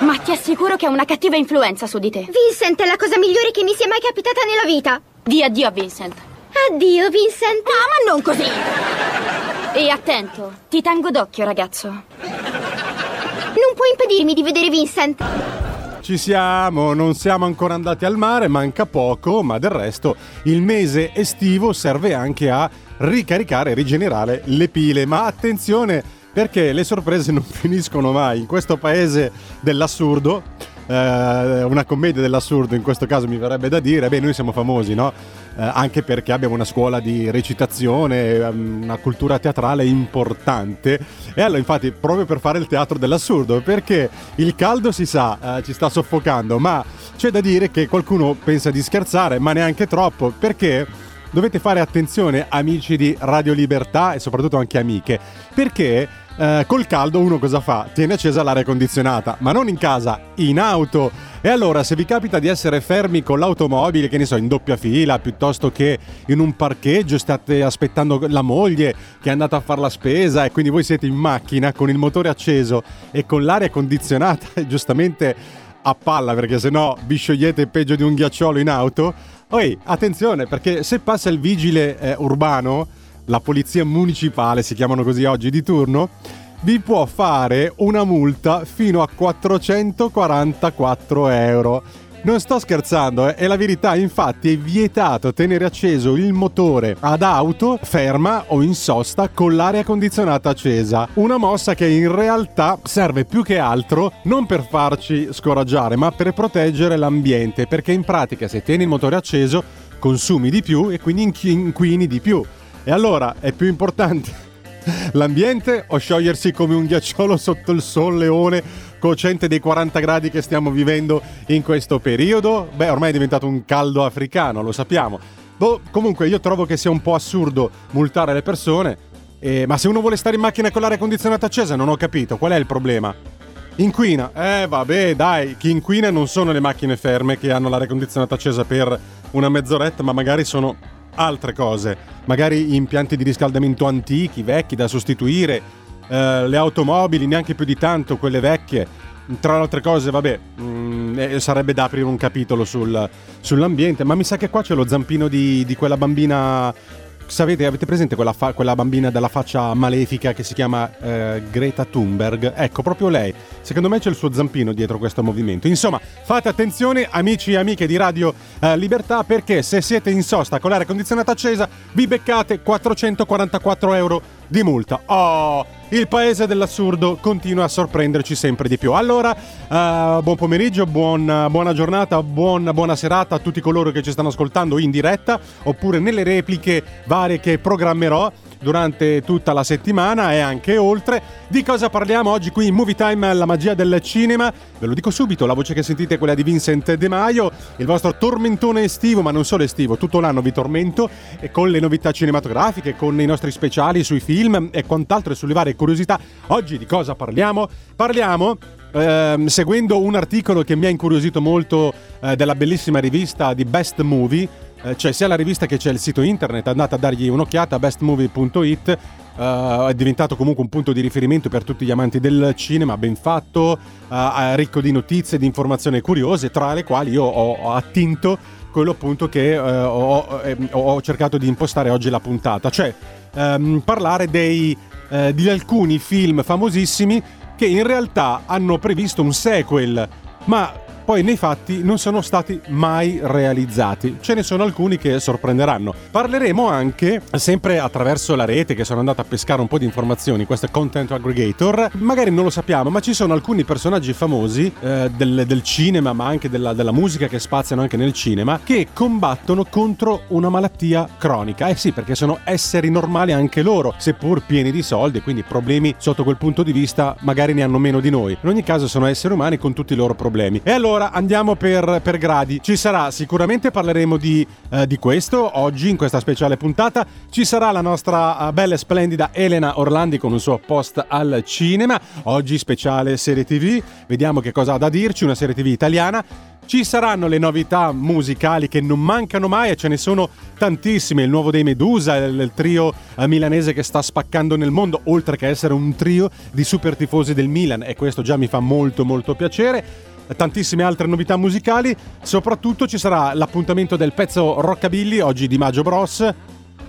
Ma ti assicuro che ha una cattiva influenza su di te. Vincent è la cosa migliore che mi sia mai capitata nella vita. Di addio a Vincent. Addio, Vincent. Ah, ma non così. E attento, ti tengo d'occhio, ragazzo. Non puoi impedirmi di vedere Vincent. Ci siamo, non siamo ancora andati al mare, manca poco, ma del resto il mese estivo serve anche a ricaricare e rigenerare le pile. Ma attenzione perché le sorprese non finiscono mai in questo paese dell'assurdo. Eh, una commedia dell'assurdo in questo caso mi verrebbe da dire, beh noi siamo famosi, no? Eh, anche perché abbiamo una scuola di recitazione, ehm, una cultura teatrale importante e allora infatti proprio per fare il teatro dell'assurdo, perché il caldo si sa, eh, ci sta soffocando, ma c'è da dire che qualcuno pensa di scherzare, ma neanche troppo, perché dovete fare attenzione amici di Radio Libertà e soprattutto anche amiche, perché eh, col caldo uno cosa fa? Tiene accesa l'aria condizionata, ma non in casa, in auto. E allora se vi capita di essere fermi con l'automobile, che ne so, in doppia fila, piuttosto che in un parcheggio, state aspettando la moglie che è andata a fare la spesa e quindi voi siete in macchina con il motore acceso e con l'aria condizionata, giustamente a palla perché sennò vi sciogliete peggio di un ghiacciolo in auto. Poi attenzione perché se passa il vigile eh, urbano la polizia municipale, si chiamano così oggi di turno, vi può fare una multa fino a 444 euro. Non sto scherzando, eh? è la verità, infatti è vietato tenere acceso il motore ad auto ferma o in sosta con l'aria condizionata accesa. Una mossa che in realtà serve più che altro non per farci scoraggiare, ma per proteggere l'ambiente, perché in pratica se tieni il motore acceso consumi di più e quindi inquini di più. E allora è più importante l'ambiente o sciogliersi come un ghiacciolo sotto il sol leone cocente dei 40 gradi che stiamo vivendo in questo periodo? Beh, ormai è diventato un caldo africano, lo sappiamo. Boh, comunque io trovo che sia un po' assurdo multare le persone, eh, ma se uno vuole stare in macchina con l'aria condizionata accesa non ho capito, qual è il problema? Inquina? Eh vabbè dai, chi inquina non sono le macchine ferme che hanno l'aria condizionata accesa per una mezz'oretta, ma magari sono altre cose, magari impianti di riscaldamento antichi, vecchi da sostituire, eh, le automobili neanche più di tanto, quelle vecchie. Tra le altre cose, vabbè, mh, mm, eh, sarebbe da aprire un capitolo sul, sull'ambiente, ma mi sa che qua c'è lo zampino di, di quella bambina Sapete, avete presente quella, fa- quella, bambina dalla faccia malefica che si chiama eh, Greta Thunberg? Ecco, proprio lei. Secondo me c'è il suo zampino dietro questo movimento. Insomma, fate attenzione, amici e amiche di Radio eh, Libertà, perché se siete in sosta con l'aria condizionata accesa, vi beccate 444 euro di multa. Oh, il paese dell'assurdo continua a sorprenderci sempre di più. Allora, uh, buon pomeriggio, buon, buona giornata, buon, buona serata a tutti coloro che ci stanno ascoltando in diretta oppure nelle repliche varie che programmerò durante tutta la settimana e anche oltre. Di cosa parliamo oggi qui in Movie Time, la magia del cinema? Ve lo dico subito, la voce che sentite è quella di Vincent De Maio, il vostro tormentone estivo, ma non solo estivo, tutto l'anno vi tormento e con le novità cinematografiche, con i nostri speciali sui film e quant'altro e sulle varie curiosità. Oggi di cosa parliamo? Parliamo ehm, seguendo un articolo che mi ha incuriosito molto eh, della bellissima rivista di Best Movie eh, c'è sia la rivista che c'è il sito internet, andate a dargli un'occhiata, bestmovie.it, Uh, è diventato comunque un punto di riferimento per tutti gli amanti del cinema, ben fatto, uh, ricco di notizie, di informazioni curiose, tra le quali io ho, ho attinto quello appunto che eh, ho, eh, ho, cercato di impostare oggi la puntata, cioè ehm, parlare dei, eh, di alcuni film famosissimi che in realtà hanno previsto un sequel, ma poi nei fatti non sono stati mai realizzati. Ce ne sono alcuni che sorprenderanno. Parleremo anche, sempre attraverso la rete, che sono andato a pescare un po' di informazioni, questo è Content Aggregator, magari non lo sappiamo, ma ci sono alcuni personaggi famosi eh, del, del, cinema, ma anche della, della musica che spaziano anche nel cinema, che combattono contro una malattia cronica. Eh sì, perché sono esseri normali anche loro, seppur pieni di soldi, quindi problemi sotto quel punto di vista magari ne hanno meno di noi. In ogni caso sono esseri umani con tutti i loro problemi. E allora allora andiamo per, per, gradi. Ci sarà, sicuramente parleremo di, eh, di, questo oggi in questa speciale puntata. Ci sarà la nostra uh, bella e splendida Elena Orlandi con un suo post al cinema. Oggi speciale serie TV. Vediamo che cosa ha da dirci, una serie TV italiana. Ci saranno le novità musicali che non mancano mai e ce ne sono tantissime. Il nuovo dei Medusa, il, il trio eh, milanese che sta spaccando nel mondo, oltre che essere un trio di super tifosi del Milan e questo già mi fa molto molto piacere tantissime altre novità musicali. Soprattutto ci sarà l'appuntamento del pezzo Rockabilly, oggi di Maggio Bros,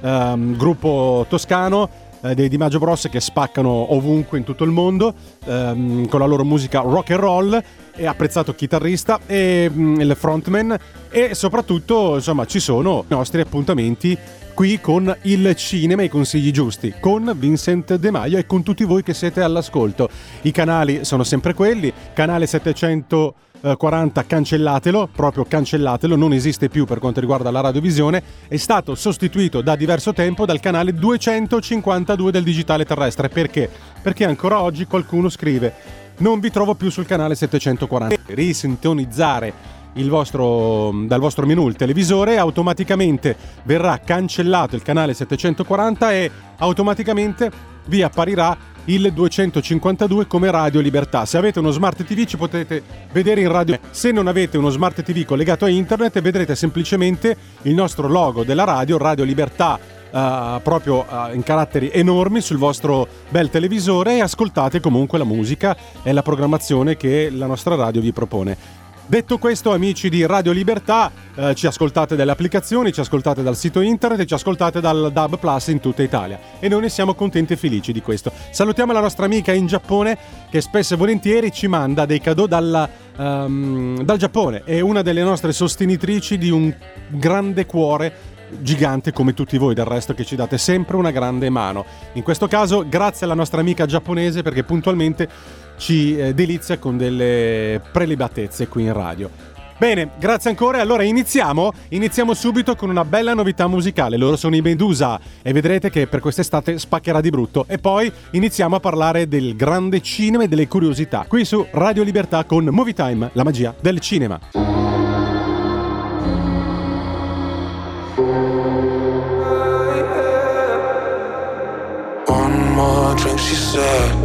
ehm, gruppo toscano eh, dei Di Maggio Bros che spaccano ovunque in tutto il mondo ehm, con la loro musica rock and roll e apprezzato chitarrista e mm, il frontman e soprattutto insomma ci sono i nostri appuntamenti qui con il cinema e i consigli giusti, con Vincent De Maio e con tutti voi che siete all'ascolto. I canali sono sempre quelli, canale 740 cancellatelo, proprio cancellatelo, non esiste più per quanto riguarda la radiovisione, è stato sostituito da diverso tempo dal canale 252 del digitale terrestre. Perché? Perché ancora oggi qualcuno scrive non vi trovo più sul canale 740. Risintonizzare vostro, dal vostro menu il televisore, automaticamente verrà cancellato il canale 740 e automaticamente vi apparirà il 252 come Radio Libertà. Se avete uno smart TV ci potete vedere in radio. Se non avete uno smart TV collegato a internet vedrete semplicemente il nostro logo della radio, Radio Libertà Uh, proprio uh, in caratteri enormi sul vostro bel televisore e ascoltate comunque la musica e la programmazione che la nostra radio vi propone. Detto questo, amici di Radio Libertà, eh, ci ascoltate dalle applicazioni, ci ascoltate dal sito internet e ci ascoltate dal DAB Plus in tutta Italia. E noi ne siamo contenti e felici di questo. Salutiamo la nostra amica in Giappone che spesso e volentieri ci manda dei cadeau dalla, um, dal Giappone. È una delle nostre sostenitrici di un grande cuore gigante come tutti voi del resto che ci date sempre una grande mano. In questo caso grazie alla nostra amica giapponese perché puntualmente ci eh, delizia con delle prelibatezze qui in radio. Bene, grazie ancora. Allora iniziamo. Iniziamo subito con una bella novità musicale. Loro sono i Medusa e vedrete che per quest'estate spaccherà di brutto. E poi iniziamo a parlare del grande cinema e delle curiosità. Qui su Radio Libertà con Movie Time, la magia del cinema. One more drink, she said.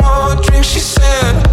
she said.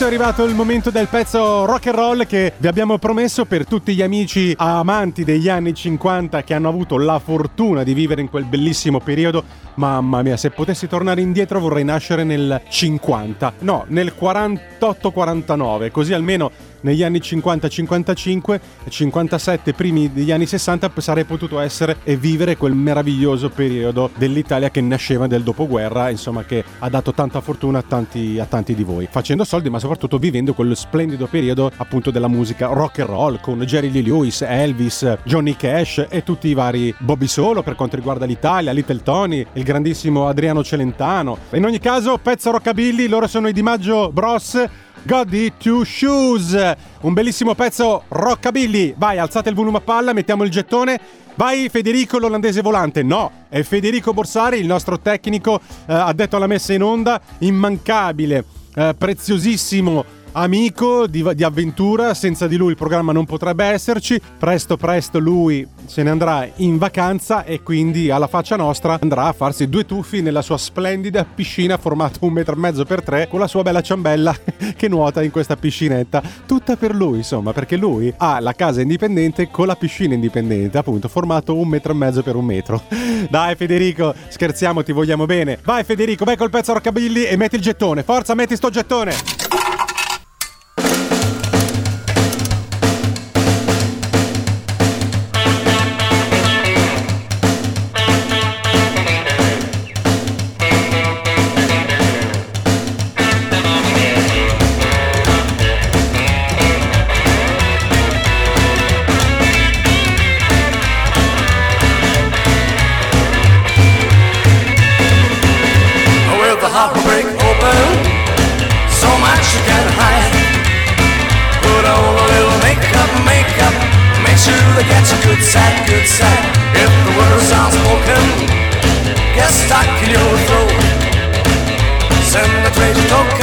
Adesso è arrivato il momento del pezzo rock and roll che vi abbiamo promesso per tutti gli amici amanti degli anni 50 che hanno avuto la fortuna di vivere in quel bellissimo periodo. Mamma mia, se potessi tornare indietro vorrei nascere nel 50, no, nel 48-49, così almeno negli anni 50-55 e 57 primi degli anni 60 sarei potuto essere e vivere quel meraviglioso periodo dell'Italia che nasceva del dopoguerra, insomma che ha dato tanta fortuna a tanti, a tanti di voi, facendo soldi ma soprattutto vivendo quello splendido periodo appunto della musica rock and roll con Jerry Lee Lewis, Elvis, Johnny Cash e tutti i vari Bobby Solo per quanto riguarda l'Italia, Little Tony, il grandissimo Adriano Celentano. In ogni caso, pezzo rockabilly, loro sono i Di Maggio Bros God Two Shoes, un bellissimo pezzo rockabilly. Vai, alzate il volume a palla, mettiamo il gettone. Vai Federico l'olandese volante. No, è Federico Borsari, il nostro tecnico eh, addetto alla messa in onda, immancabile, eh, preziosissimo amico di, di, avventura, senza di lui il programma non potrebbe esserci. Presto, presto lui se ne andrà in vacanza e quindi alla faccia nostra andrà a farsi due tuffi nella sua splendida piscina formata un metro e mezzo per tre con la sua bella ciambella che nuota in questa piscinetta. Tutta per lui, insomma, perché lui ha la casa indipendente con la piscina indipendente, appunto, formato un metro e mezzo per un metro. Dai Federico, scherziamo, ti vogliamo bene. Vai Federico, vai col pezzo rockabilly e metti il gettone. Forza, metti sto gettone. Baby, don't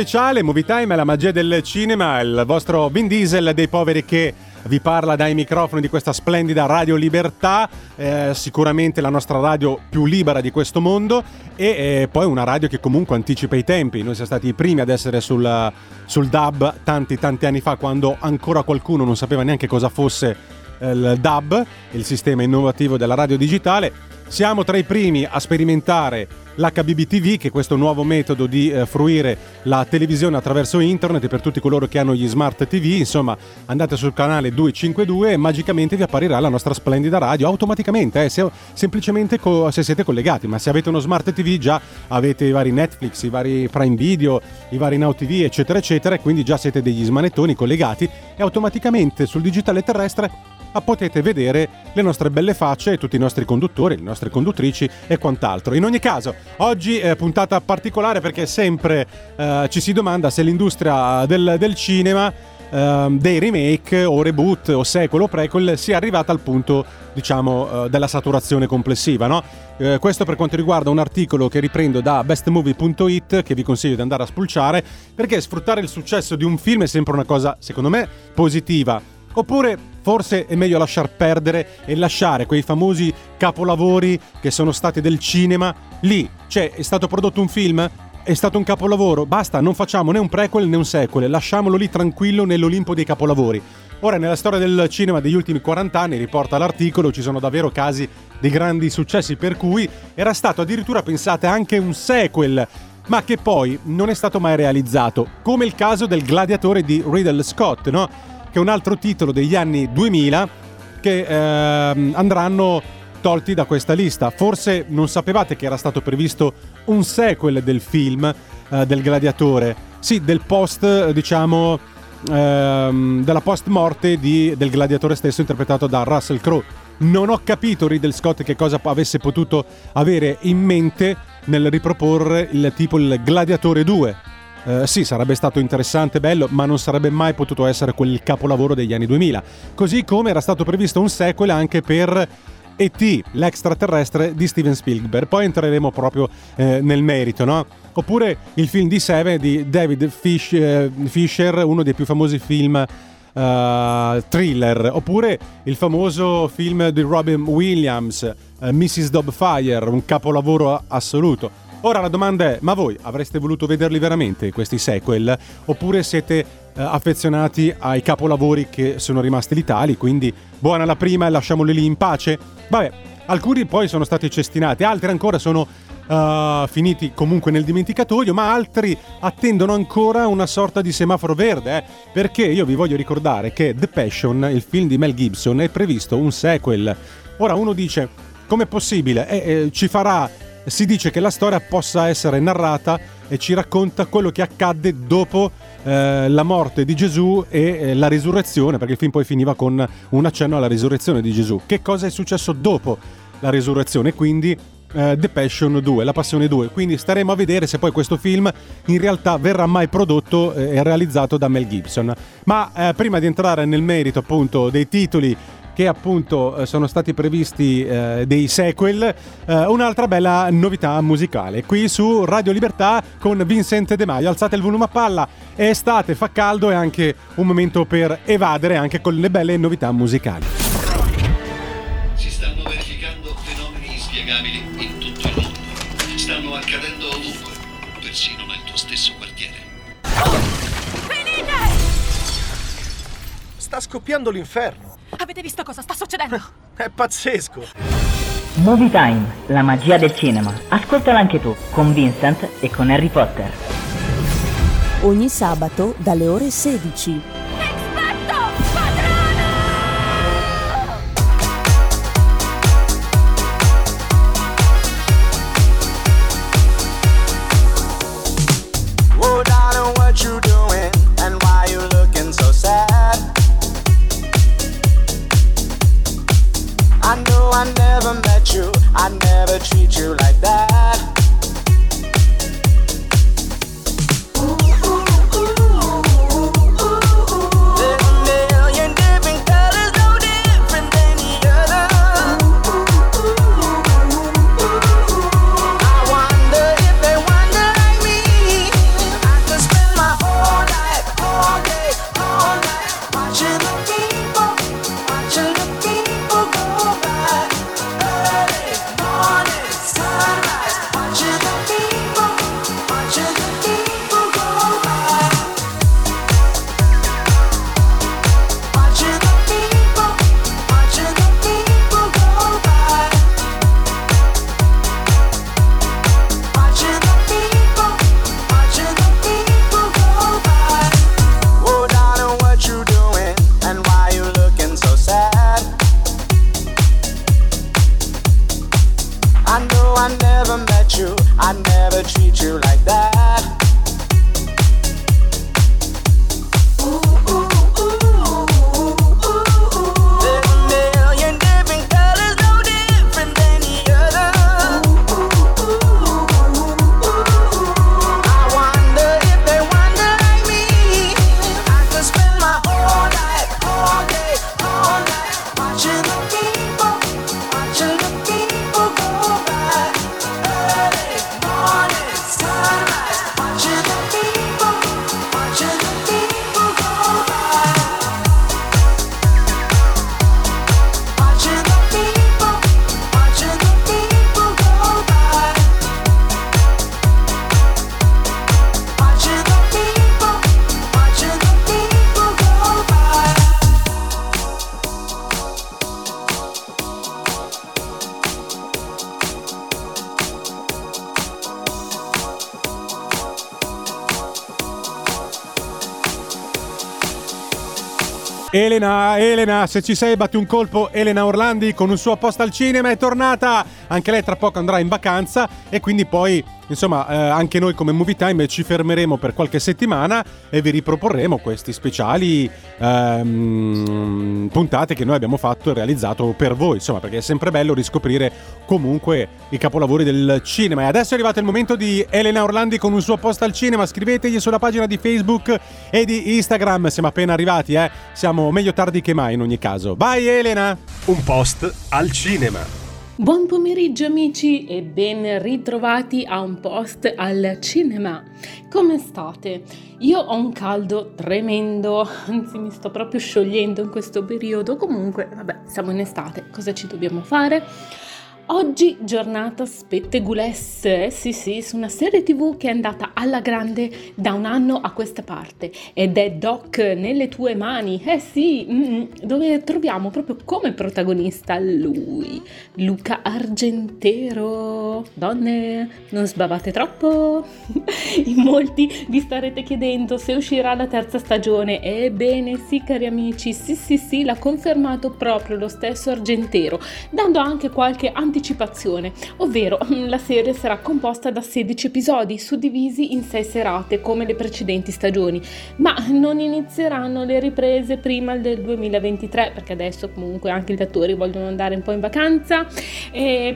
speciale, Movie Time, la magia del cinema, il vostro Vin Diesel dei poveri che vi parla dai microfoni di questa splendida Radio Libertà, eh, sicuramente la nostra radio più libera di questo mondo e eh, poi una radio che comunque anticipa i tempi. Noi siamo stati i primi ad essere sul, sul DAB tanti tanti anni fa quando ancora qualcuno non sapeva neanche cosa fosse eh, il DAB, il sistema innovativo della radio digitale. Siamo tra i primi a sperimentare l'HBB TV, che è questo nuovo metodo di eh, fruire la televisione attraverso internet per tutti coloro che hanno gli smart TV. Insomma, andate sul canale 252 e magicamente vi apparirà la nostra splendida radio automaticamente, eh, se, semplicemente co- se siete collegati. Ma se avete uno smart TV già avete i vari Netflix, i vari Prime Video, i vari Now TV, eccetera, eccetera, e quindi già siete degli smanettoni collegati e automaticamente sul digitale terrestre potete vedere le nostre belle facce tutti i nostri conduttori, le nostre conduttrici e quant'altro. In ogni caso, oggi è puntata particolare perché sempre eh, ci si domanda se l'industria del, del cinema eh, dei remake o reboot o sequel o prequel sia arrivata al punto diciamo eh, della saturazione complessiva no? eh, questo per quanto riguarda un articolo che riprendo da bestmovie.it che vi consiglio di andare a spulciare perché sfruttare il successo di un film è sempre una cosa secondo me positiva Oppure forse è meglio lasciar perdere e lasciare quei famosi capolavori che sono stati del cinema lì. Cioè, è stato prodotto un film? È stato un capolavoro? Basta, non facciamo né un prequel né un sequel, lasciamolo lì tranquillo nell'Olimpo dei capolavori. Ora, nella storia del cinema degli ultimi 40 anni, riporta l'articolo, ci sono davvero casi di grandi successi per cui era stato addirittura, pensate, anche un sequel ma che poi non è stato mai realizzato, come il caso del gladiatore di Riddle Scott, no? Che è un altro titolo degli anni 2000 che eh, andranno tolti da questa lista. Forse non sapevate che era stato previsto un sequel del film eh, del gladiatore, sì, del post, diciamo, ehm, della post morte di, del gladiatore stesso interpretato da Russell Crowe. Non ho capito Riddle Scott che cosa avesse potuto avere in mente nel riproporre il tipo il Gladiatore 2 eh, sì, sarebbe stato interessante, bello, ma non sarebbe mai potuto essere quel capolavoro degli anni 2000. Così come era stato previsto un sequel anche per E.T., l'extraterrestre di Steven Spielberg. Poi entreremo proprio eh, nel merito, no? Oppure il film di Seven di David Fish, eh, Fisher, uno dei più famosi film Uh, thriller, oppure il famoso film di Robin Williams, uh, Mrs. Dobfire, un capolavoro assoluto. Ora la domanda è, ma voi avreste voluto vederli veramente questi sequel? Oppure siete eh, affezionati ai capolavori che sono rimasti vitali, quindi buona la prima e lasciamoli lì in pace? Vabbè, alcuni poi sono stati cestinati, altri ancora sono uh, finiti comunque nel dimenticatoio, ma altri attendono ancora una sorta di semaforo verde, eh? perché io vi voglio ricordare che The Passion, il film di Mel Gibson, è previsto un sequel. Ora uno dice, com'è possibile? Eh, eh, ci farà si dice che la storia possa essere narrata e ci racconta quello che accadde dopo eh, la morte di Gesù e eh, la risurrezione, perché il film poi finiva con un accenno alla risurrezione di Gesù. Che cosa è successo dopo la risurrezione? Quindi eh, The Passion 2, La Passione 2. Quindi staremo a vedere se poi questo film in realtà verrà mai prodotto eh, e realizzato da Mel Gibson. Ma eh, prima di entrare nel merito appunto dei titoli che appunto eh, sono stati previsti eh, dei sequel, eh, un'altra bella novità musicale. Qui su Radio Libertà con Vincent De Maio. Alzate il volume a palla, è estate, fa caldo e anche un momento per evadere anche con le belle novità musicali. Si stanno verificando fenomeni inspiegabili in tutto il mondo. Stanno accadendo ovunque, persino nel tuo stesso quartiere. Venite! Sta scoppiando l'inferno. Avete visto cosa sta succedendo? È pazzesco. Movie Time, la magia del cinema. Ascoltala anche tu, con Vincent e con Harry Potter. Ogni sabato dalle ore 16. Elena, Elena, se ci sei batti un colpo, Elena Orlandi con un suo posto al cinema è tornata, anche lei tra poco andrà in vacanza e quindi poi, insomma, eh, anche noi come Movie Time ci fermeremo per qualche settimana e vi riproporremo questi speciali ehm, puntate che noi abbiamo fatto e realizzato per voi, insomma, perché è sempre bello riscoprire comunque i capolavori del cinema. E adesso è arrivato il momento di Elena Orlandi con un suo posto al cinema, scrivetegli sulla pagina di Facebook e di Instagram, siamo appena arrivati, eh. Siamo meglio tardi che mai in ogni caso. Vai Elena! Un post al cinema. Buon pomeriggio amici e ben ritrovati a un post al cinema. Come state? Io ho un caldo tremendo, anzi mi sto proprio sciogliendo in questo periodo. Comunque, vabbè, siamo in estate, cosa ci dobbiamo fare? Oggi giornata spettegulesse, eh sì sì, su una serie tv che è andata alla grande da un anno a questa parte ed è Doc nelle tue mani, eh sì, dove troviamo proprio come protagonista lui, Luca Argentero. Donne, non sbavate troppo? In molti vi starete chiedendo se uscirà la terza stagione. Ebbene sì cari amici, sì sì sì, l'ha confermato proprio lo stesso Argentero, dando anche qualche anticipazione, ovvero la serie sarà composta da 16 episodi suddivisi in 6 serate come le precedenti stagioni, ma non inizieranno le riprese prima del 2023 perché adesso comunque anche gli attori vogliono andare un po' in vacanza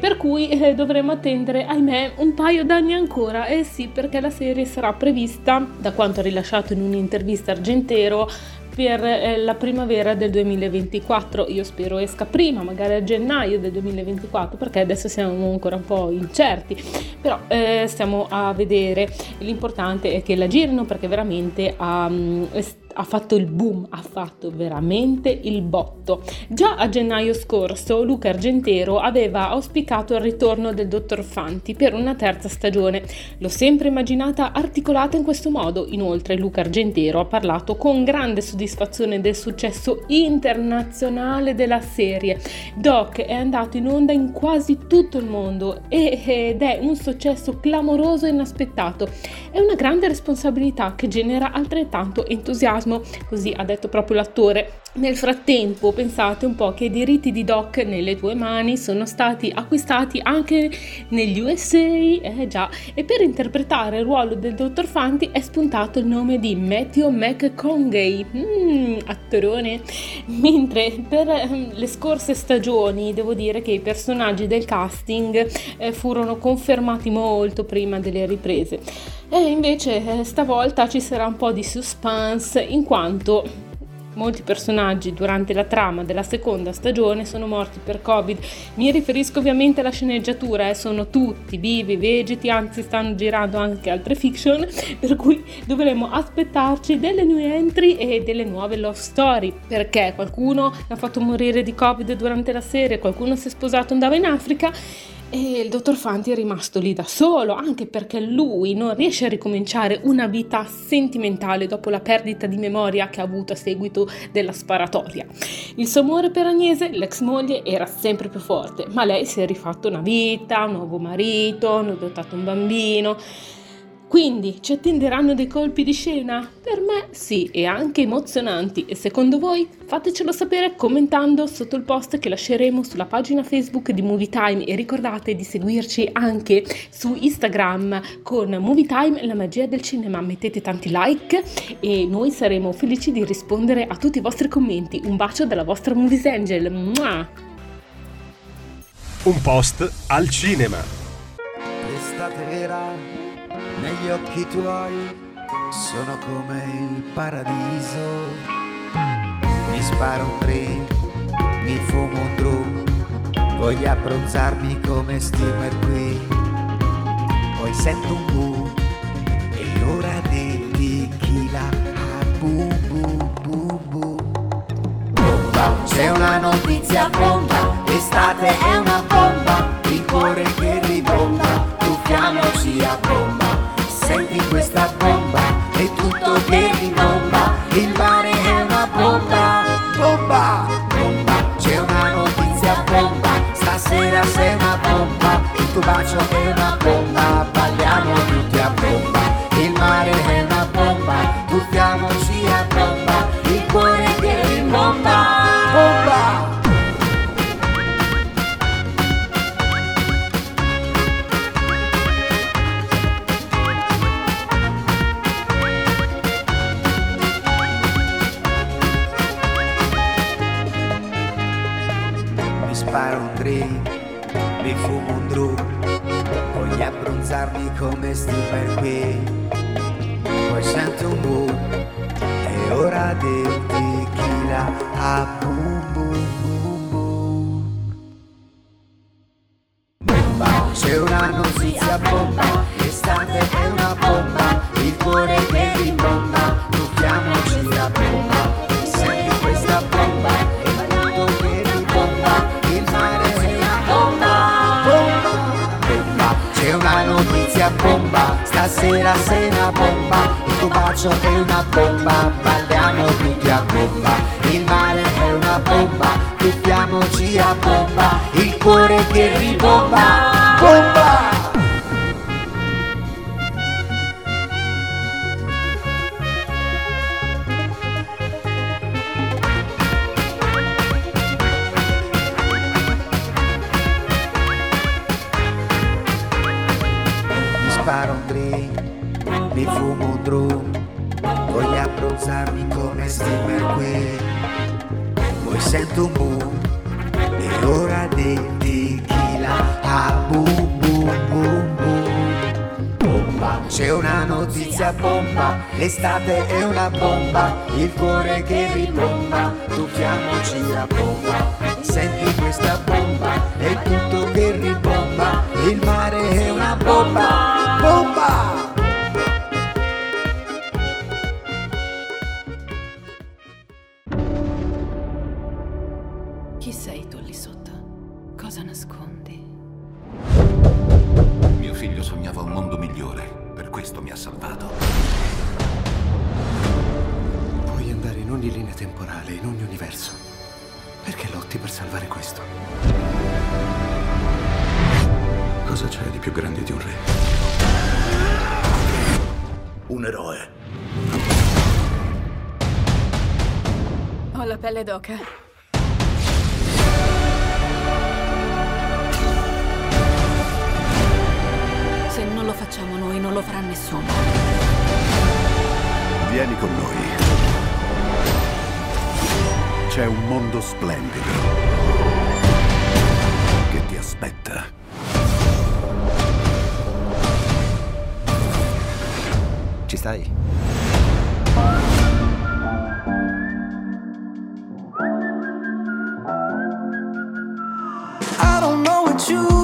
per cui eh, dovremo attendere ahimè un paio d'anni ancora. E sì perché la serie sarà prevista da quanto rilasciato in un'intervista Argentero per eh, la primavera del 2024. Io spero esca prima, magari a gennaio del 2024, perché adesso siamo ancora un po' incerti. Però eh, stiamo a vedere. L'importante è che la girino perché veramente ha, est- ha fatto il boom, ha fatto veramente il botto. Già a gennaio scorso Luca Argentero aveva auspicato il ritorno del dottor Fanti per una terza stagione. L'ho sempre immaginata articolata in questo modo. Inoltre Luca Argentero ha parlato con grande soddisfazione del successo internazionale della serie. Doc è andato in onda in quasi tutto il mondo ed è un successo clamoroso e inaspettato. È una grande responsabilità che genera altrettanto entusiasmo, così ha detto proprio l'attore. Nel frattempo, pensate un po' che i diritti di Doc nelle tue mani sono stati acquistati anche negli USA, eh già, e per interpretare il ruolo del dottor Fanti è spuntato il nome di Matthew McConaughey, mm, attorone. Mentre per ehm, le scorse stagioni devo dire che i personaggi del casting eh, furono confermati molto prima delle riprese. E invece eh, stavolta ci sarà un po' di suspense in quanto Molti personaggi durante la trama della seconda stagione sono morti per Covid. Mi riferisco ovviamente alla sceneggiatura, eh, sono tutti vivi, vegeti, anzi stanno girando anche altre fiction, per cui dovremo aspettarci delle new entry e delle nuove love story. Perché qualcuno ha fatto morire di Covid durante la serie, qualcuno si è sposato e andava in Africa e il dottor Fanti è rimasto lì da solo, anche perché lui non riesce a ricominciare una vita sentimentale dopo la perdita di memoria che ha avuto a seguito della sparatoria. Il suo amore per Agnese, l'ex moglie, era sempre più forte, ma lei si è rifatto una vita, un nuovo marito, hanno adottato un bambino. Quindi ci attenderanno dei colpi di scena? Per me sì, e anche emozionanti. E secondo voi? Fatecelo sapere commentando sotto il post che lasceremo sulla pagina Facebook di Movie Time e ricordate di seguirci anche su Instagram con Movie Time la magia del cinema. Mettete tanti like e noi saremo felici di rispondere a tutti i vostri commenti. Un bacio dalla vostra Movies Angel. Mua! Un post al cinema. L'estate vera negli occhi tuoi sono come il paradiso. Mi sparo un drink, mi fumo un drum, voglio abbronzarmi come steamer qui. Poi sento un bu, è l'ora del tequila. Ah, bu bu bu. Bomba, c'è una notizia bomba, l'estate è una bomba, il cuore che bomba, bomba, c'è una notizia bomba, stasera sei una bomba, il tuo bacio è una bomba, balliamo tutti come Steve qui. Bomba, tuffiamoci a bomba, il cuore che ribomba, bomba! Notizia bomba, l'estate è una bomba, il cuore che ribomba, tuffiamoci a bomba. Senti questa bomba, è tutto che ribomba, il mare è una bomba, bomba! D'oca. Se non lo facciamo noi, non lo farà nessuno. Vieni con noi. C'è un mondo splendido che ti aspetta. Ci stai? you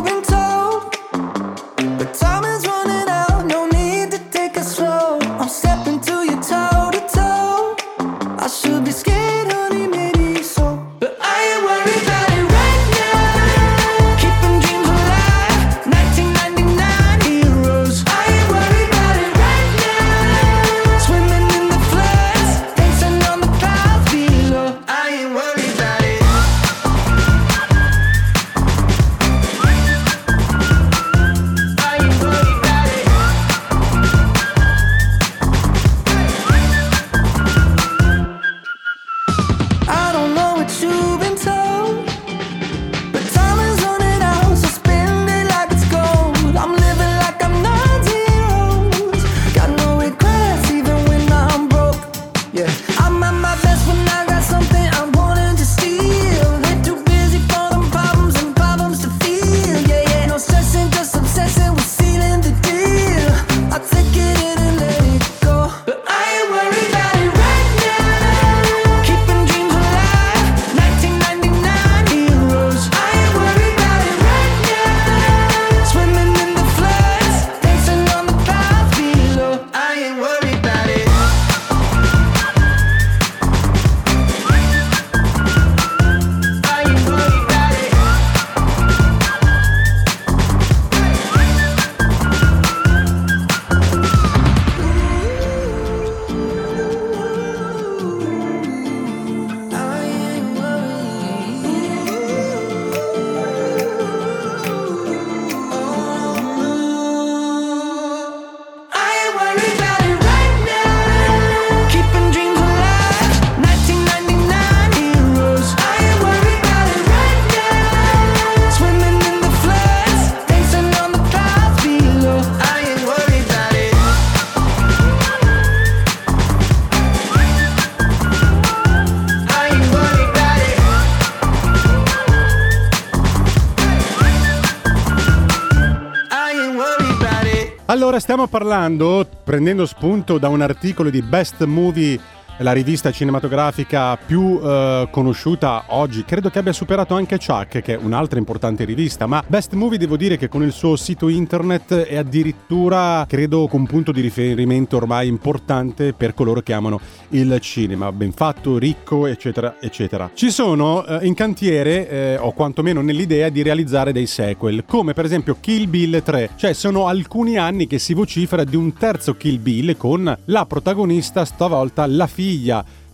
stiamo parlando, prendendo spunto da un articolo di Best Movie, la rivista cinematografica più eh, conosciuta oggi, credo che abbia superato anche Chuck, che è un'altra importante rivista, ma Best Movie devo dire che con il suo sito internet è addirittura, credo, un punto di riferimento ormai importante per coloro che amano il cinema, ben fatto, ricco, eccetera, eccetera. Ci sono eh, in cantiere, eh, o quantomeno nell'idea, di realizzare dei sequel, come per esempio Kill Bill 3, cioè sono alcuni anni che si vocifera di un terzo Kill Bill con la protagonista stavolta la figlia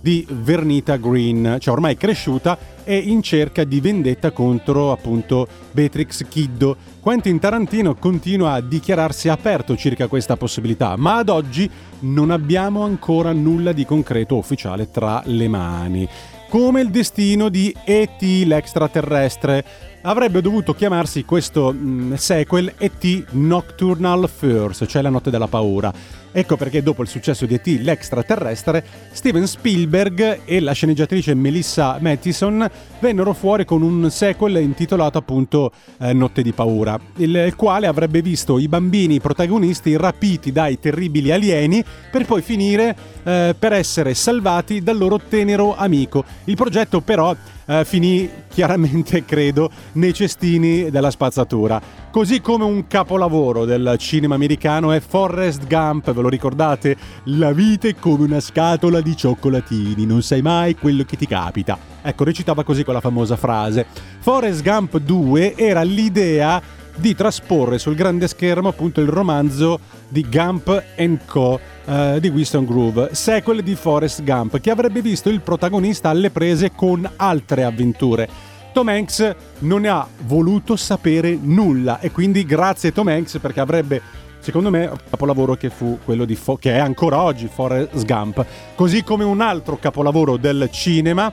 di Vernita Green, cioè ormai cresciuta e in cerca di vendetta contro appunto Beatrix Kiddo. Quentin Tarantino continua a dichiararsi aperto circa questa possibilità, ma ad oggi non abbiamo ancora nulla di concreto ufficiale tra le mani. Come il destino di E.T. l'extraterrestre. Avrebbe dovuto chiamarsi questo mm, sequel E.T. Nocturnal First, cioè la notte della paura. Ecco perché dopo il successo di E.T. l'extraterrestre, Steven Spielberg e la sceneggiatrice Melissa Mathison vennero fuori con un sequel intitolato appunto eh, Notte di paura, il, il quale avrebbe visto i bambini protagonisti rapiti dai terribili alieni per poi finire eh, per essere salvati dal loro tenero amico. Il progetto però eh, finì chiaramente, credo, nei cestini della spazzatura. Così come un capolavoro del cinema americano è Forrest Gump, ve lo ricordate? La vita è come una scatola di cioccolatini, non sai mai quello che ti capita. Ecco, recitava così quella famosa frase. Forrest Gump 2 era l'idea di trasporre sul grande schermo appunto il romanzo di Gump Co. eh, di Winston Groove, sequel di Forrest Gump, che avrebbe visto il protagonista alle prese con altre avventure. Tom Hanks non ne ha voluto sapere nulla e quindi grazie Tom Hanks perché avrebbe secondo me il capolavoro che fu quello di Fo- che è ancora oggi Forrest Gump, così come un altro capolavoro del cinema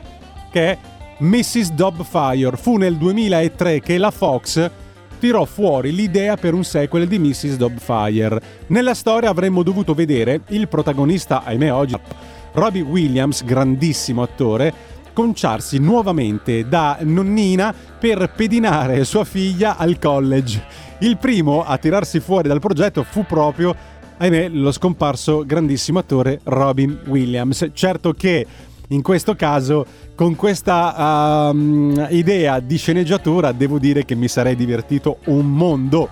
che è Mrs. Doubtfire. Fu nel 2003 che la Fox tirò fuori l'idea per un sequel di Mrs. Doubtfire. Nella storia avremmo dovuto vedere il protagonista, ahimè oggi, Robbie Williams, grandissimo attore, conciarsi nuovamente da nonnina per pedinare sua figlia al college. Il primo a tirarsi fuori dal progetto fu proprio, ahimè, lo scomparso grandissimo attore Robin Williams. Certo che in questo caso, con questa um, idea di sceneggiatura, devo dire che mi sarei divertito un mondo.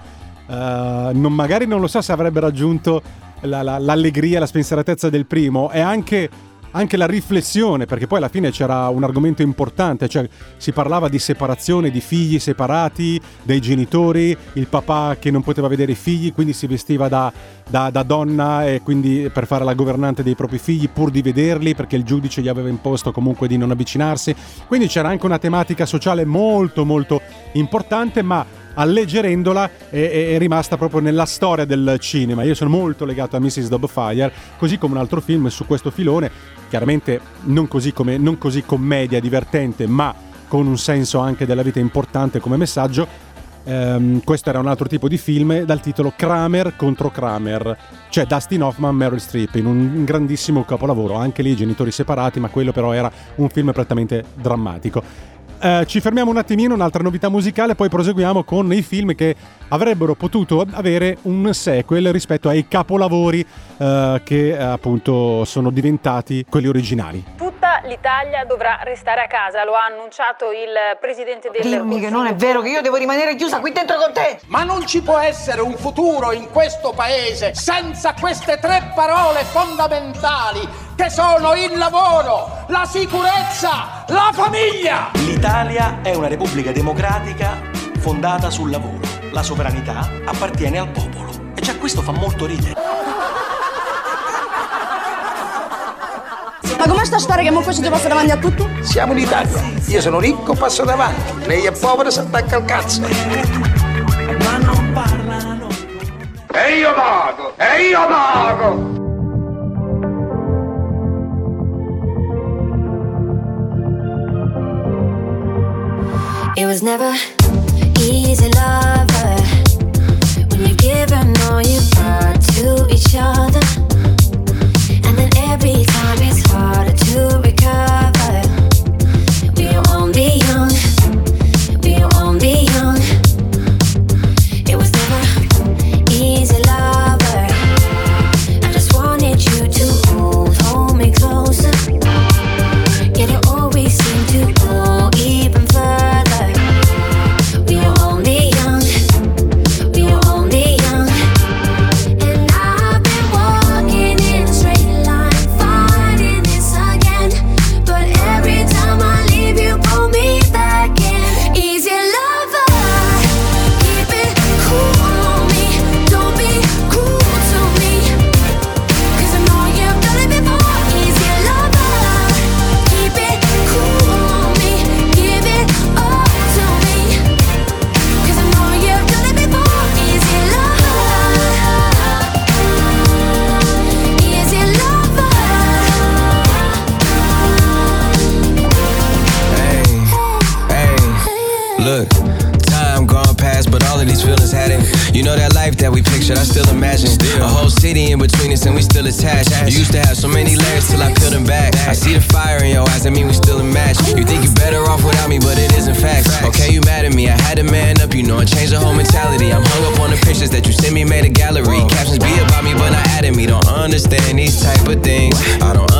Uh, non, magari non lo so se avrebbe raggiunto la, la, l'allegria, la spensieratezza del primo e anche anche la riflessione, perché poi alla fine c'era un argomento importante, cioè si parlava di separazione, di figli separati, dei genitori, il papà che non poteva vedere i figli, quindi si vestiva da, da, da donna e quindi per fare la governante dei propri figli pur di vederli, perché il giudice gli aveva imposto comunque di non avvicinarsi. Quindi c'era anche una tematica sociale molto molto importante, ma alleggerendola è, è, rimasta proprio nella storia del cinema. Io sono molto legato a Mrs. Doubtfire, così come un altro film su questo filone, chiaramente non così, come, non così commedia divertente, ma con un senso anche della vita importante come messaggio. Um, questo era un altro tipo di film dal titolo Kramer contro Kramer, cioè Dustin Hoffman, Meryl Streep, in un grandissimo capolavoro, anche lì genitori separati, ma quello però era un film prettamente drammatico. Eh, ci fermiamo un attimino, un'altra novità musicale, poi proseguiamo con i film che avrebbero potuto avere un sequel rispetto ai capolavori eh, che appunto sono diventati quelli originali. Tutta l'Italia dovrà restare a casa, lo ha annunciato il presidente del Dimmi che non è vero che io devo rimanere chiusa qui dentro con te! Ma non ci può essere un futuro in questo paese senza queste tre parole fondamentali che sono il lavoro, la sicurezza, la famiglia! L'Italia è una repubblica democratica fondata sul lavoro. La sovranità appartiene al popolo. E già questo fa molto ridere. Ma com'è sta storia che mo faccio passo davanti a tutto? Siamo in Italia. Io sono ricco, passo davanti. Lei è povero, si attacca al cazzo. Ma non parlano. E io vago! E io vago! It was never easy, lover. When you give and all you to each other. And then every time it's harder to recover. Me, made a gallery. Captions be about me, but not adding me. Don't understand these type of things. I don't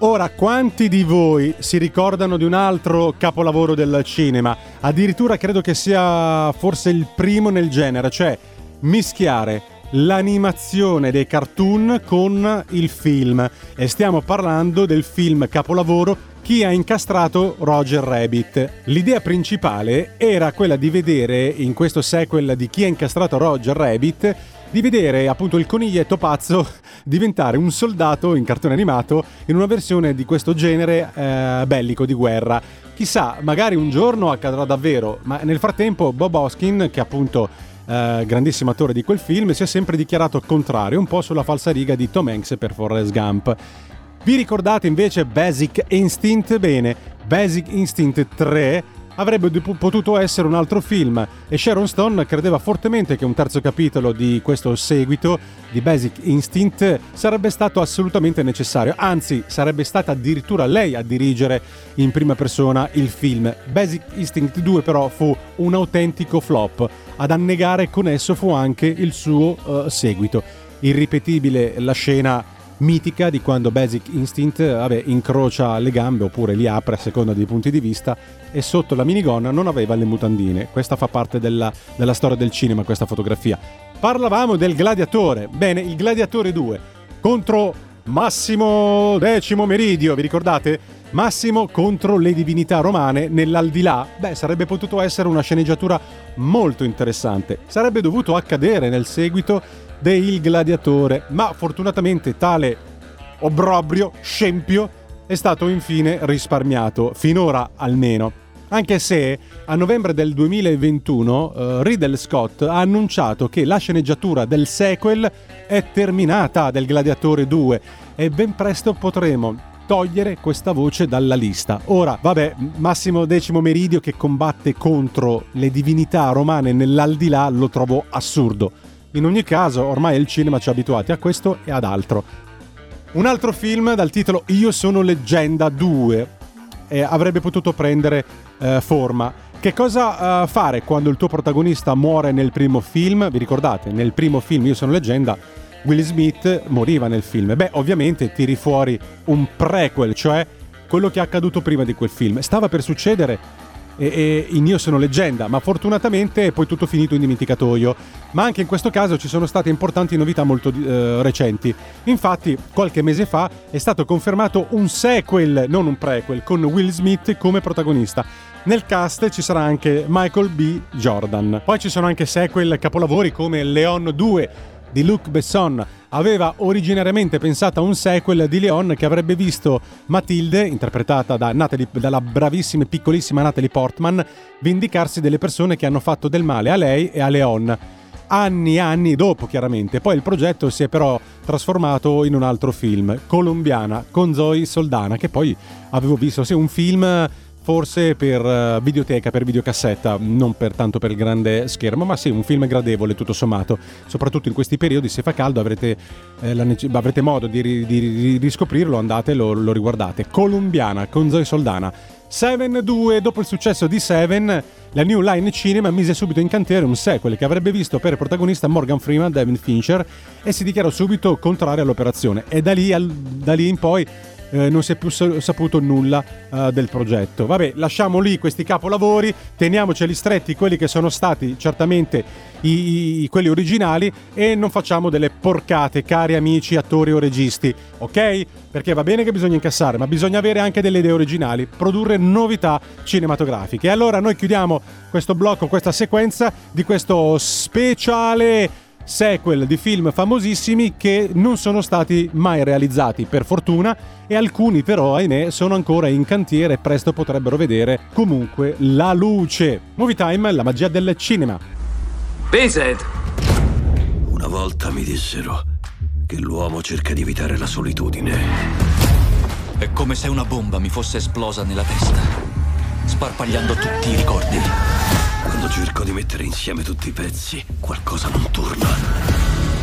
Ora, quanti di voi si ricordano di un altro capolavoro del cinema? Addirittura credo che sia forse il primo nel genere, cioè mischiare l'animazione dei cartoon con il film. E stiamo parlando del film capolavoro Chi ha incastrato Roger Rabbit. L'idea principale era quella di vedere in questo sequel di Chi ha incastrato Roger Rabbit di vedere appunto il coniglietto pazzo diventare un soldato in cartone animato in una versione di questo genere eh, bellico di guerra. Chissà, magari un giorno accadrà davvero, ma nel frattempo Bob Hoskin, che appunto eh, grandissimo attore di quel film, si è sempre dichiarato contrario, un po' sulla falsariga di Tom Hanks per Forrest Gump. Vi ricordate invece Basic Instinct? Bene, Basic Instinct 3 avrebbe potuto essere un altro film e Sharon Stone credeva fortemente che un terzo capitolo di questo seguito di Basic Instinct sarebbe stato assolutamente necessario, anzi sarebbe stata addirittura lei a dirigere in prima persona il film. Basic Instinct 2 però fu un autentico flop, ad annegare con esso fu anche il suo eh, seguito. Irripetibile la scena mitica di quando Basic Instinct vabbè, incrocia le gambe oppure li apre a seconda dei punti di vista e sotto la minigonna non aveva le mutandine. Questa fa parte della, della storia del cinema, questa fotografia. Parlavamo del Gladiatore. Bene, il Gladiatore 2 contro Massimo Decimo Meridio, vi ricordate? Massimo contro le divinità romane nell'aldilà. Beh, sarebbe potuto essere una sceneggiatura molto interessante. Sarebbe dovuto accadere nel seguito de Il Gladiatore, ma fortunatamente tale obbrobrio, scempio, è stato infine risparmiato, finora almeno. Anche se a novembre del 2021 eh, Riddle Scott ha annunciato che la sceneggiatura del sequel è terminata del Gladiatore 2 e ben presto potremo togliere questa voce dalla lista. Ora, vabbè, Massimo Decimo Meridio che combatte contro le divinità romane nell'aldilà lo trovo assurdo. In ogni caso, ormai il cinema ci ha abituati a questo e ad altro. Un altro film dal titolo Io sono leggenda 2 eh, avrebbe potuto prendere eh, forma. Che cosa eh, fare quando il tuo protagonista muore nel primo film? Vi ricordate, nel primo film Io sono leggenda, Will Smith moriva nel film. Beh, ovviamente tiri fuori un prequel, cioè quello che è accaduto prima di quel film. Stava per succedere e, e in Io sono leggenda, ma fortunatamente è poi tutto finito in dimenticatoio. Ma anche in questo caso ci sono state importanti novità molto eh, recenti. Infatti, qualche mese fa è stato confermato un sequel, non un prequel, con Will Smith come protagonista. Nel cast ci sarà anche Michael B. Jordan. Poi ci sono anche sequel capolavori come Leon 2 di Luc Besson, aveva originariamente pensato a un sequel di Leon che avrebbe visto Matilde, interpretata da Natalie- dalla bravissima e piccolissima Natalie Portman, vendicarsi delle persone che hanno fatto del male a lei e a Leon. Anni e anni dopo, chiaramente. Poi il progetto si è però trasformato in un altro film, Colombiana, con Zoe Soldana, che poi avevo visto, sì, un film forse per eh, videoteca, per videocassetta, non per tanto per il grande schermo, ma sì, un film gradevole tutto sommato. Soprattutto in questi periodi, se fa caldo, avrete, eh, la avrete modo di, di ri- riscoprirlo, andate e lo, lo riguardate. Colombiana con Zoe Soldana. Seven 2, dopo il successo di Seven, la New Line Cinema mise subito in cantiere un sequel che avrebbe visto per protagonista Morgan Freeman, David Fincher, e si dichiarò subito contrario all'operazione. E da lì, al- da lì in poi eh, non si è più sa- saputo nulla eh, del progetto. Vabbè, lasciamo lì questi capolavori, teniamoceli stretti quelli che sono stati certamente i, i- quelli originali e non facciamo delle porcate, cari amici attori o registi, ok? Perché va bene che bisogna incassare, ma bisogna avere anche delle idee originali, produrre novità cinematografiche. E allora noi chiudiamo questo blocco, questa sequenza di questo speciale sequel di film famosissimi che non sono stati mai realizzati per fortuna e alcuni però ahimè sono ancora in cantiere e presto potrebbero vedere comunque la luce. Movie Time, la magia del cinema. Vincent! Una volta mi dissero che l'uomo cerca di evitare la solitudine. È come se una bomba mi fosse esplosa nella testa, sparpagliando tutti i ricordi. Quando cerco di mettere insieme tutti i pezzi, qualcosa non torna.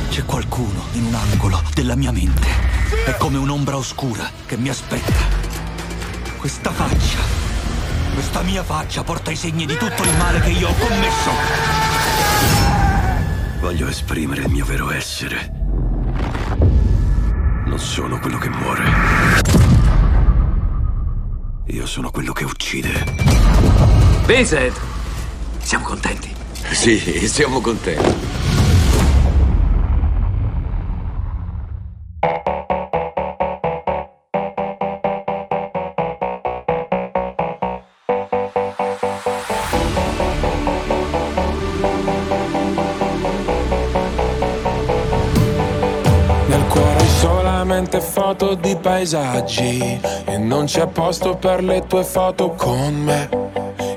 C'è qualcuno in un angolo della mia mente. È come un'ombra oscura che mi aspetta. Questa faccia, questa mia faccia porta i segni di tutto il male che io ho commesso. Voglio esprimere il mio vero essere. Non sono quello che muore. Io sono quello che uccide. Vincent! Siamo contenti? Sì, siamo contenti. Nel cuore hai solamente foto di paesaggi E non c'è posto per le tue foto con me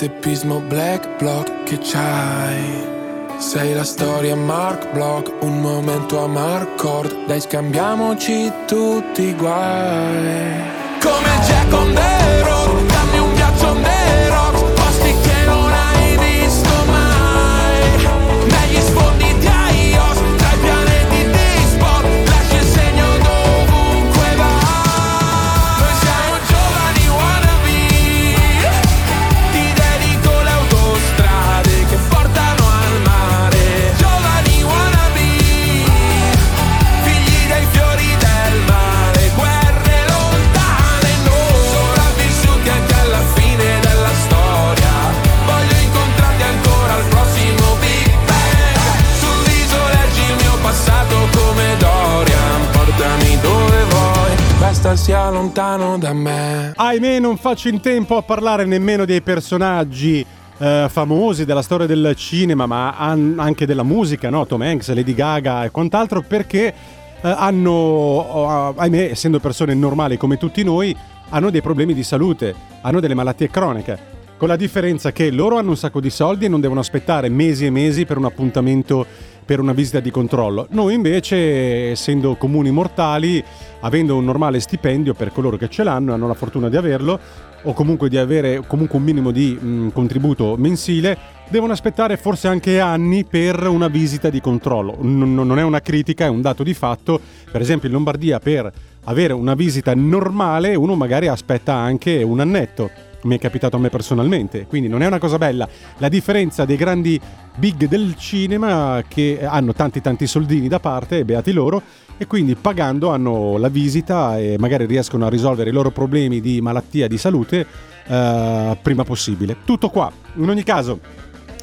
teppismo black block che c'hai Sei la storia Mark Block, un momento a Marcord. Dai, scambiamoci tutti i guai. Come Jack on the road, lontano da me. Ahimè, non faccio in tempo a parlare nemmeno dei personaggi eh, famosi della storia del cinema, ma an- anche della musica, no? Tom Hanks, Lady Gaga e quant'altro, perché eh, hanno, oh, ahimè, essendo persone normali come tutti noi, hanno dei problemi di salute, hanno delle malattie croniche. Con la differenza che loro hanno un sacco di soldi e non devono aspettare mesi e mesi per un appuntamento per una visita di controllo. Noi invece, essendo comuni mortali, avendo un normale stipendio per coloro che ce l'hanno, hanno la fortuna di averlo, o comunque di avere comunque un minimo di mh, contributo mensile, devono aspettare forse anche anni per una visita di controllo. N- non è una critica, è un dato di fatto. Per esempio in Lombardia per avere una visita normale uno magari aspetta anche un annetto. Mi è capitato a me personalmente, quindi non è una cosa bella. La differenza dei grandi big del cinema che hanno tanti tanti soldini da parte, beati loro, e quindi pagando hanno la visita e magari riescono a risolvere i loro problemi di malattia, di salute eh, prima possibile. Tutto qua. In ogni caso,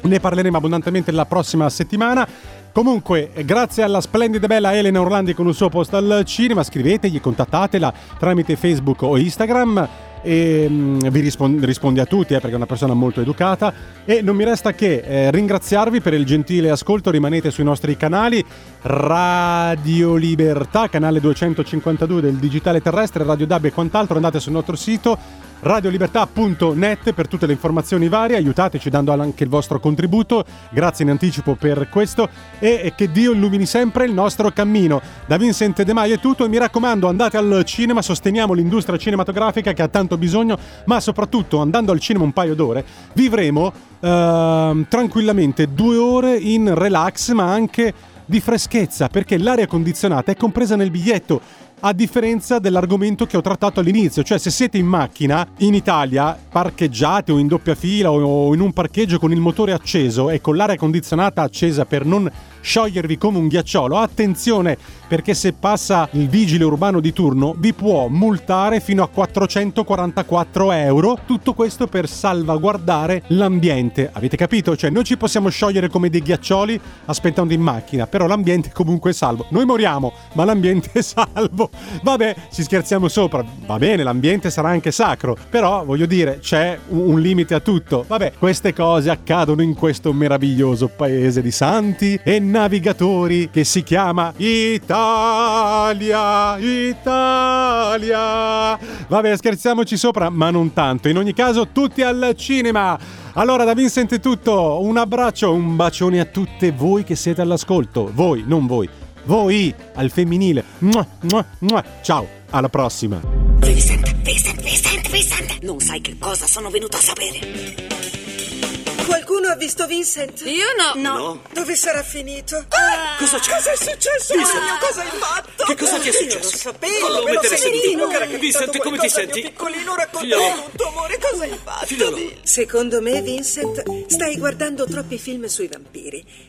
ne parleremo abbondantemente la prossima settimana. Comunque, grazie alla splendida e bella Elena Orlandi con il suo posto al cinema, scrivetegli, contattatela tramite Facebook o Instagram e mm, vi rispon- rispondi a tutti eh, perché è una persona molto educata. E non mi resta che eh, ringraziarvi per il gentile ascolto. Rimanete sui nostri canali Radio Libertà canale 252 del digitale terrestre Radio DAB e quant'altro. Andate sul nostro sito radiolibertà.net per tutte le informazioni varie, aiutateci dando anche il vostro contributo, grazie in anticipo per questo. E, che Dio illumini sempre il nostro cammino. Da Vincent De Maio è tutto e mi raccomando andate al cinema, sosteniamo l'industria cinematografica che ha tanto bisogno, ma soprattutto andando al cinema un paio d'ore vivremo ehm, tranquillamente due ore in relax ma anche di freschezza perché l'aria condizionata è compresa nel biglietto a differenza dell'argomento che ho trattato all'inizio, cioè se siete in macchina in Italia, parcheggiate o in doppia fila o in un parcheggio con il motore acceso e con l'aria condizionata accesa per non sciogliervi come un ghiacciolo, attenzione perché se passa il vigile urbano di turno vi può multare fino a 444 euro, tutto questo per salvaguardare l'ambiente, avete capito? Cioè noi ci possiamo sciogliere come dei ghiaccioli aspettando in macchina, però l'ambiente comunque è salvo, noi moriamo ma l'ambiente è salvo. Vabbè, ci scherziamo sopra. Va bene, l'ambiente sarà anche sacro, però voglio dire, c'è un, limite a tutto. Vabbè, queste cose accadono in questo meraviglioso paese di santi e navigatori che si chiama Italia. Italia. Vabbè, scherziamoci sopra, ma non tanto. In ogni caso, tutti al cinema. Allora, da Vincent è tutto. Un abbraccio, un bacione a tutte voi che siete all'ascolto. Voi, non voi. Voi, al femminile. Mua, mua, mua. Ciao, alla prossima. Vincent, Vincent, Vincent, Vincent! Non sai che cosa sono venuto a sapere. Qualcuno ha visto Vincent? Io no. No. Dove sarà finito? Ah, cosa c'è? Cosa è successo? Vincent. Mio, cosa hai fatto? Che cosa ti è Io successo? Lo sapevo, Fallo me lo mettere capitato Vincent, come ti senti? piccolino raccontami Figliolo. tutto, amore, cosa hai fatto? Figliolo. Secondo me, Vincent, stai guardando troppi film sui vampiri.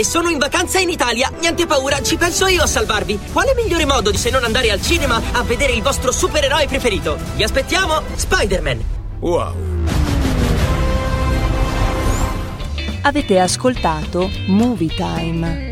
e sono in vacanza in Italia. Niente paura, ci penso io a salvarvi. Quale migliore modo di se non andare al cinema a vedere il vostro supereroe preferito? Vi aspettiamo, Spider-Man. Wow. Avete ascoltato Movie Time.